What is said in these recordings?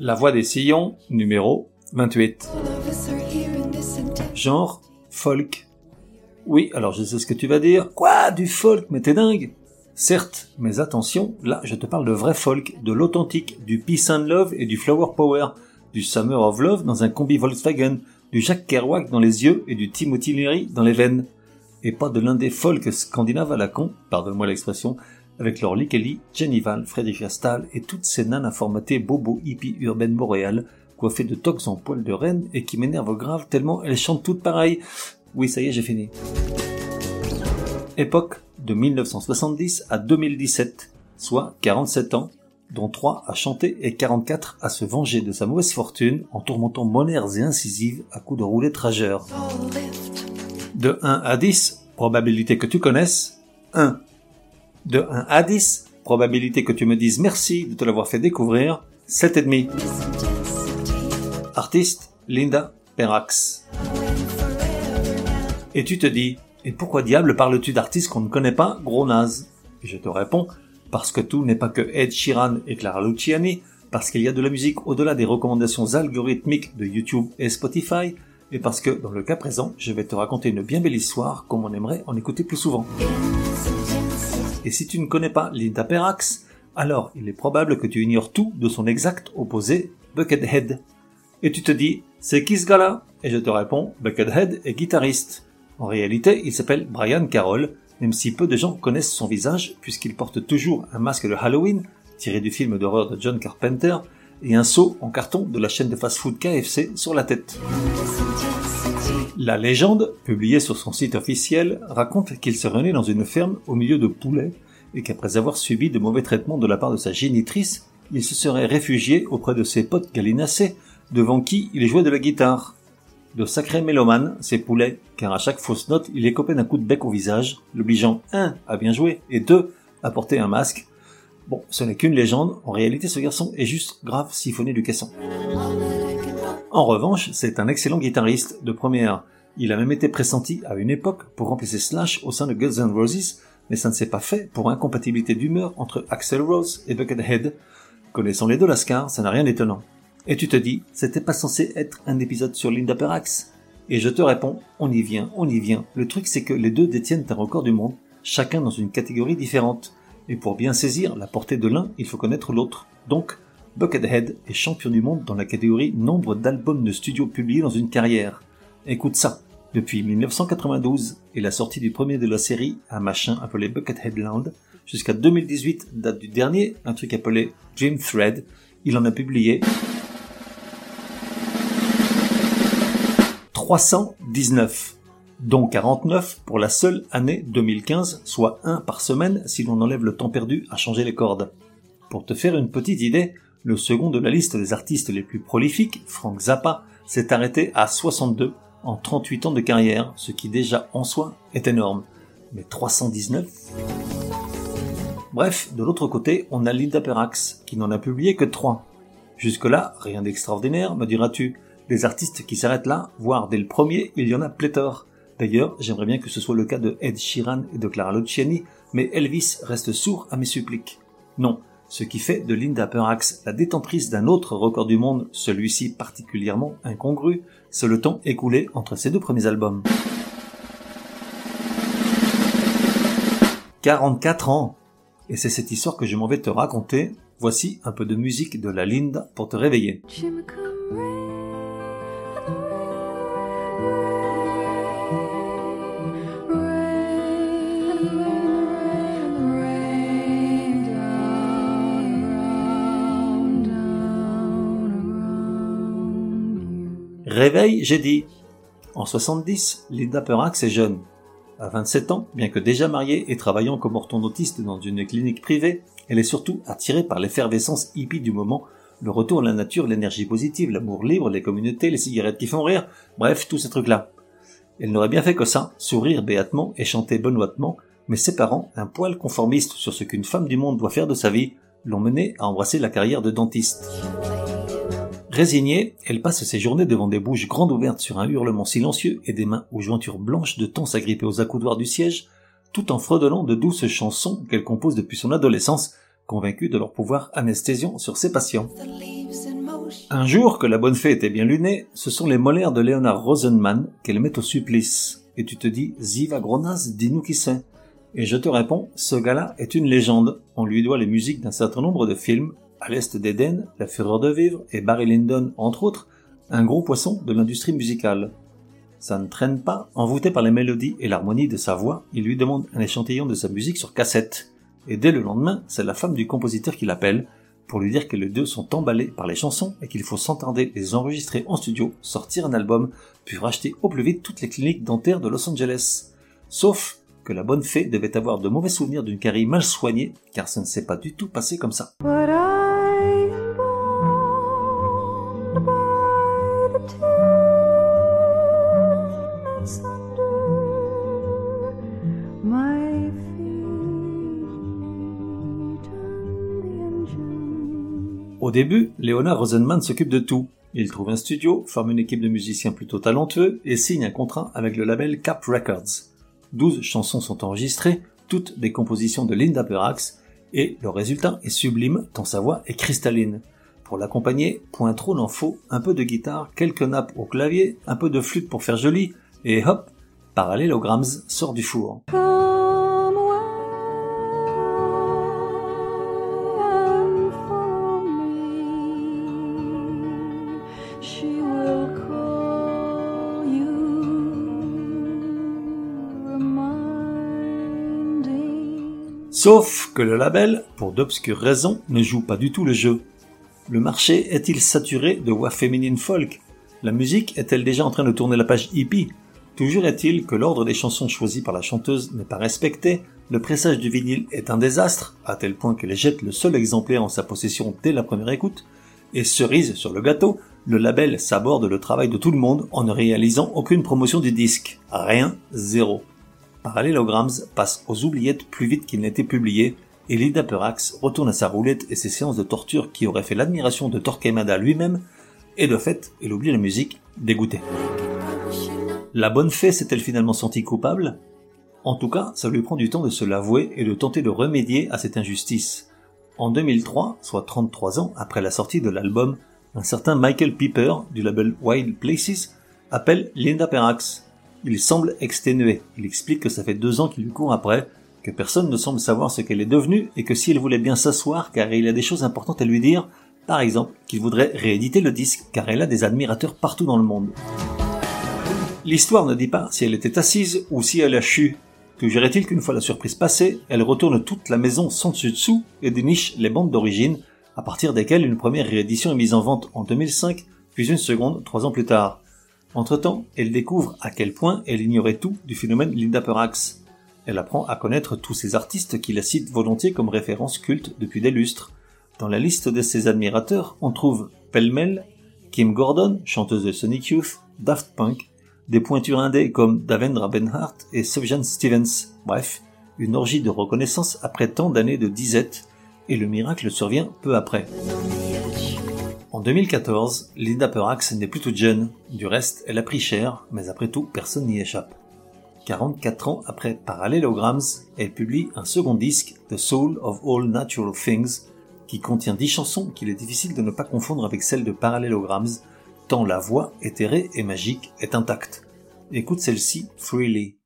La voix des sillons, numéro 28. Genre, folk. Oui, alors je sais ce que tu vas dire. Quoi, du folk, mais t'es dingue Certes, mais attention, là je te parle de vrai folk, de l'authentique, du Peace and Love et du Flower Power, du Summer of Love dans un combi Volkswagen, du Jack Kerouac dans les yeux et du Timothy Leary dans les veines. Et pas de l'un des folk scandinaves à la con, pardonne-moi l'expression, avec leur Lee Kelly, Jenny Val, Frédéric Astal et toutes ces nanas formatées bobo hippie urbaine boréale, coiffées de toques en poil de reine et qui m'énervent grave tellement elles chantent toutes pareilles. Oui, ça y est, j'ai fini. Époque de 1970 à 2017, soit 47 ans, dont 3 à chanter et 44 à se venger de sa mauvaise fortune en tourmentant monnaires et incisives à coups de roulettes rageurs. De 1 à 10, probabilité que tu connaisses, 1. De 1 à 10, probabilité que tu me dises merci de te l'avoir fait découvrir, 7,5. Artiste, Linda Perrax. Et tu te dis, et pourquoi diable parles-tu d'artistes qu'on ne connaît pas, gros naze Et je te réponds, parce que tout n'est pas que Ed Sheeran et Clara Luciani, parce qu'il y a de la musique au-delà des recommandations algorithmiques de YouTube et Spotify, et parce que, dans le cas présent, je vais te raconter une bien belle histoire comme on aimerait en écouter plus souvent. Et si tu ne connais pas Linda Perrax, alors il est probable que tu ignores tout de son exact opposé, Buckethead. Et tu te dis, c'est qui ce gars-là? Et je te réponds, Buckethead est guitariste. En réalité, il s'appelle Brian Carroll, même si peu de gens connaissent son visage, puisqu'il porte toujours un masque de Halloween, tiré du film d'horreur de John Carpenter, et un seau en carton de la chaîne de fast-food KFC sur la tête. La légende, publiée sur son site officiel, raconte qu'il serait né dans une ferme au milieu de poulets et qu'après avoir subi de mauvais traitements de la part de sa génitrice, il se serait réfugié auprès de ses potes galinacés, devant qui il jouait de la guitare. De sacrés mélomanes, ces poulets, car à chaque fausse note, il copé d'un coup de bec au visage, l'obligeant, un, à bien jouer, et deux, à porter un masque. Bon, ce n'est qu'une légende, en réalité ce garçon est juste grave siphonné du caisson. En revanche, c'est un excellent guitariste de première. Il a même été pressenti à une époque pour remplacer Slash au sein de Guns N' Roses, mais ça ne s'est pas fait pour incompatibilité d'humeur entre Axel Rose et Buckethead. Connaissant les deux Lascar, ça n'a rien d'étonnant. Et tu te dis, c'était pas censé être un épisode sur Linda Perrax Et je te réponds, on y vient, on y vient. Le truc c'est que les deux détiennent un record du monde, chacun dans une catégorie différente. Et pour bien saisir la portée de l'un, il faut connaître l'autre. Donc, Buckethead est champion du monde dans la catégorie nombre d'albums de studio publiés dans une carrière. Écoute ça. Depuis 1992 et la sortie du premier de la série, un machin appelé Buckethead Land, jusqu'à 2018, date du dernier, un truc appelé Dream Thread, il en a publié 319, dont 49 pour la seule année 2015, soit un par semaine si l'on enlève le temps perdu à changer les cordes. Pour te faire une petite idée, le second de la liste des artistes les plus prolifiques, Frank Zappa, s'est arrêté à 62 en 38 ans de carrière, ce qui déjà en soi est énorme. Mais 319 Bref, de l'autre côté, on a Linda Perrax, qui n'en a publié que 3. Jusque-là, rien d'extraordinaire, me diras-tu. Les artistes qui s'arrêtent là, voire dès le premier, il y en a pléthore. D'ailleurs, j'aimerais bien que ce soit le cas de Ed Sheeran et de Clara Luciani, mais Elvis reste sourd à mes suppliques. Non, ce qui fait de Linda Perrax la détentrice d'un autre record du monde, celui-ci particulièrement incongru, c'est le temps écoulé entre ses deux premiers albums. 44 ans Et c'est cette histoire que je m'en vais te raconter. Voici un peu de musique de la Linda pour te réveiller. Réveil, j'ai dit. En 70, Linda Perrax est jeune. À 27 ans, bien que déjà mariée et travaillant comme orthodontiste dans une clinique privée, elle est surtout attirée par l'effervescence hippie du moment, le retour à la nature, l'énergie positive, l'amour libre, les communautés, les cigarettes qui font rire, bref, tous ces trucs-là. Elle n'aurait bien fait que ça, sourire béatement et chanter benoîtement, mais ses parents, un poil conformistes sur ce qu'une femme du monde doit faire de sa vie, l'ont menée à embrasser la carrière de dentiste. Résignée, elle passe ses journées devant des bouches grandes ouvertes sur un hurlement silencieux et des mains aux jointures blanches de temps s'agripper aux accoudoirs du siège, tout en fredonnant de douces chansons qu'elle compose depuis son adolescence, convaincue de leur pouvoir anesthésiant sur ses patients. Un jour que la bonne fée était bien lunée, ce sont les molaires de Leonard Rosenman qu'elle met au supplice. Et tu te dis, Ziva Gronas, dis-nous qui c'est. Et je te réponds, ce gars-là est une légende. On lui doit les musiques d'un certain nombre de films, à l'est d'Éden, La Fureur de Vivre et Barry Lyndon, entre autres, un gros poisson de l'industrie musicale. Ça ne traîne pas, envoûté par les mélodies et l'harmonie de sa voix, il lui demande un échantillon de sa musique sur cassette. Et dès le lendemain, c'est la femme du compositeur qui l'appelle, pour lui dire que les deux sont emballés par les chansons et qu'il faut s'entendre les enregistrer en studio, sortir un album, puis racheter au plus vite toutes les cliniques dentaires de Los Angeles. Sauf que la bonne fée devait avoir de mauvais souvenirs d'une carrière mal soignée, car ça ne s'est pas du tout passé comme ça. Début, Leonard Rosenman s'occupe de tout. Il trouve un studio, forme une équipe de musiciens plutôt talentueux et signe un contrat avec le label Cap Records. Douze chansons sont enregistrées, toutes des compositions de Linda Perrax, et le résultat est sublime tant sa voix est cristalline. Pour l'accompagner, point trop n'en faut, un peu de guitare, quelques nappes au clavier, un peu de flûte pour faire joli, et hop, Parallelograms sort du four. Sauf que le label, pour d'obscures raisons, ne joue pas du tout le jeu. Le marché est-il saturé de voix féminines folk? La musique est-elle déjà en train de tourner la page hippie? Toujours est-il que l'ordre des chansons choisies par la chanteuse n'est pas respecté, le pressage du vinyle est un désastre, à tel point qu'elle jette le seul exemplaire en sa possession dès la première écoute, et cerise sur le gâteau, le label s'aborde le travail de tout le monde en ne réalisant aucune promotion du disque. Rien, zéro. Parallelograms passe aux oubliettes plus vite qu'il n'était publié, et Lida Perax retourne à sa roulette et ses séances de torture qui auraient fait l'admiration de Torquemada lui-même, et de fait, elle oublie la musique, dégoûtée. La bonne fée s'est-elle finalement sentie coupable? En tout cas, ça lui prend du temps de se l'avouer et de tenter de remédier à cette injustice. En 2003, soit 33 ans après la sortie de l'album, un certain Michael Piper du label Wild Places appelle Linda Perax il semble exténué. Il explique que ça fait deux ans qu'il lui court après, que personne ne semble savoir ce qu'elle est devenue et que si elle voulait bien s'asseoir car il a des choses importantes à lui dire, par exemple qu'il voudrait rééditer le disque car elle a des admirateurs partout dans le monde. L'histoire ne dit pas si elle était assise ou si elle a chu. Toujours est-il qu'une fois la surprise passée, elle retourne toute la maison sans dessus-dessous et déniche les bandes d'origine, à partir desquelles une première réédition est mise en vente en 2005, puis une seconde trois ans plus tard. Entre-temps, elle découvre à quel point elle ignorait tout du phénomène Linda Perax. Elle apprend à connaître tous ces artistes qui la citent volontiers comme référence culte depuis des lustres. Dans la liste de ses admirateurs, on trouve pêle Kim Gordon, chanteuse de Sonic Youth, Daft Punk, des pointures indées comme Davendra Benhart et Sufjan Stevens. Bref, une orgie de reconnaissance après tant d'années de disette, et le miracle survient peu après. En 2014, Linda Perax n'est plus toute jeune. Du reste, elle a pris cher, mais après tout, personne n'y échappe. 44 ans après Parallelograms, elle publie un second disque, The Soul of All Natural Things, qui contient 10 chansons qu'il est difficile de ne pas confondre avec celles de Parallelograms, tant la voix éthérée et magique est intacte. Écoute celle-ci, Freely.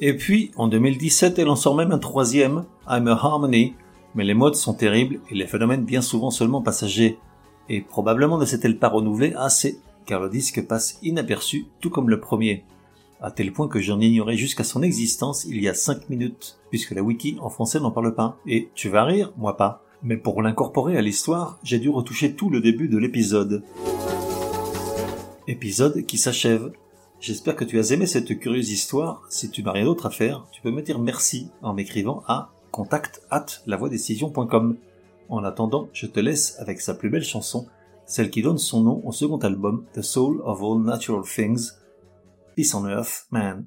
Et puis, en 2017, elle en sort même un troisième, I'm a Harmony, mais les modes sont terribles et les phénomènes bien souvent seulement passagers. Et probablement ne s'est-elle pas renouvelée assez, car le disque passe inaperçu, tout comme le premier. à tel point que j'en ignorais jusqu'à son existence il y a 5 minutes, puisque la wiki en français n'en parle pas. Et tu vas rire, moi pas. Mais pour l'incorporer à l'histoire, j'ai dû retoucher tout le début de l'épisode. Épisode qui s'achève. J'espère que tu as aimé cette curieuse histoire. Si tu n'as rien d'autre à faire, tu peux me dire merci en m'écrivant à contact lavoidécision.com. En attendant, je te laisse avec sa plus belle chanson, celle qui donne son nom au second album, The Soul of All Natural Things, Peace on Earth, Man.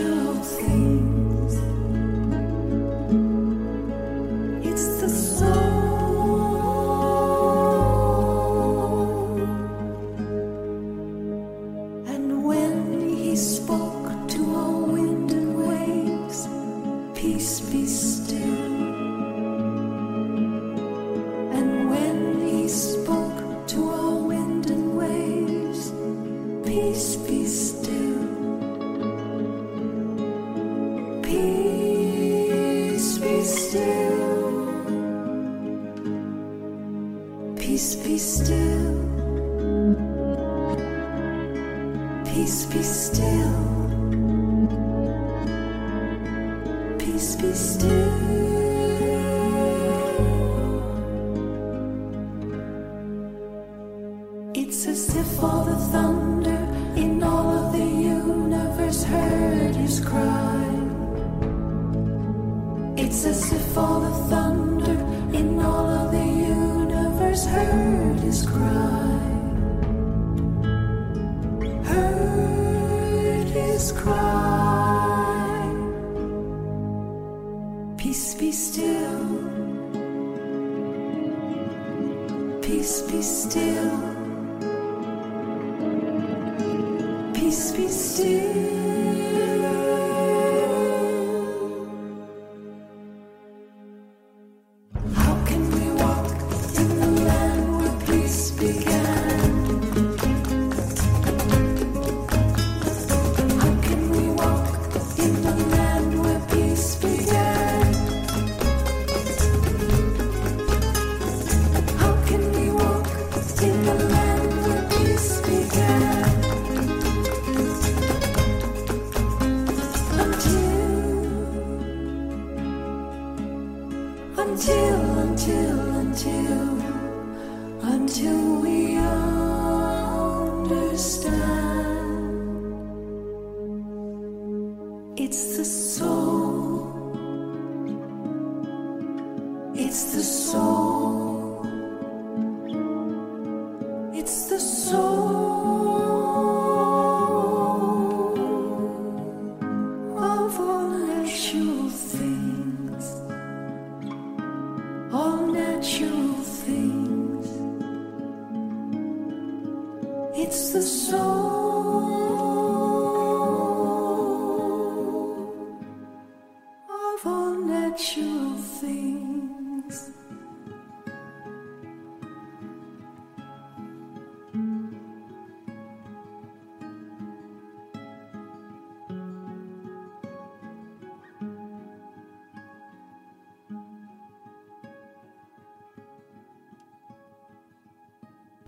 Natural Peace It's as if all the thunder in all of the universe heard his cry. Heard his cry. Peace be still. Peace be still. Peace be still.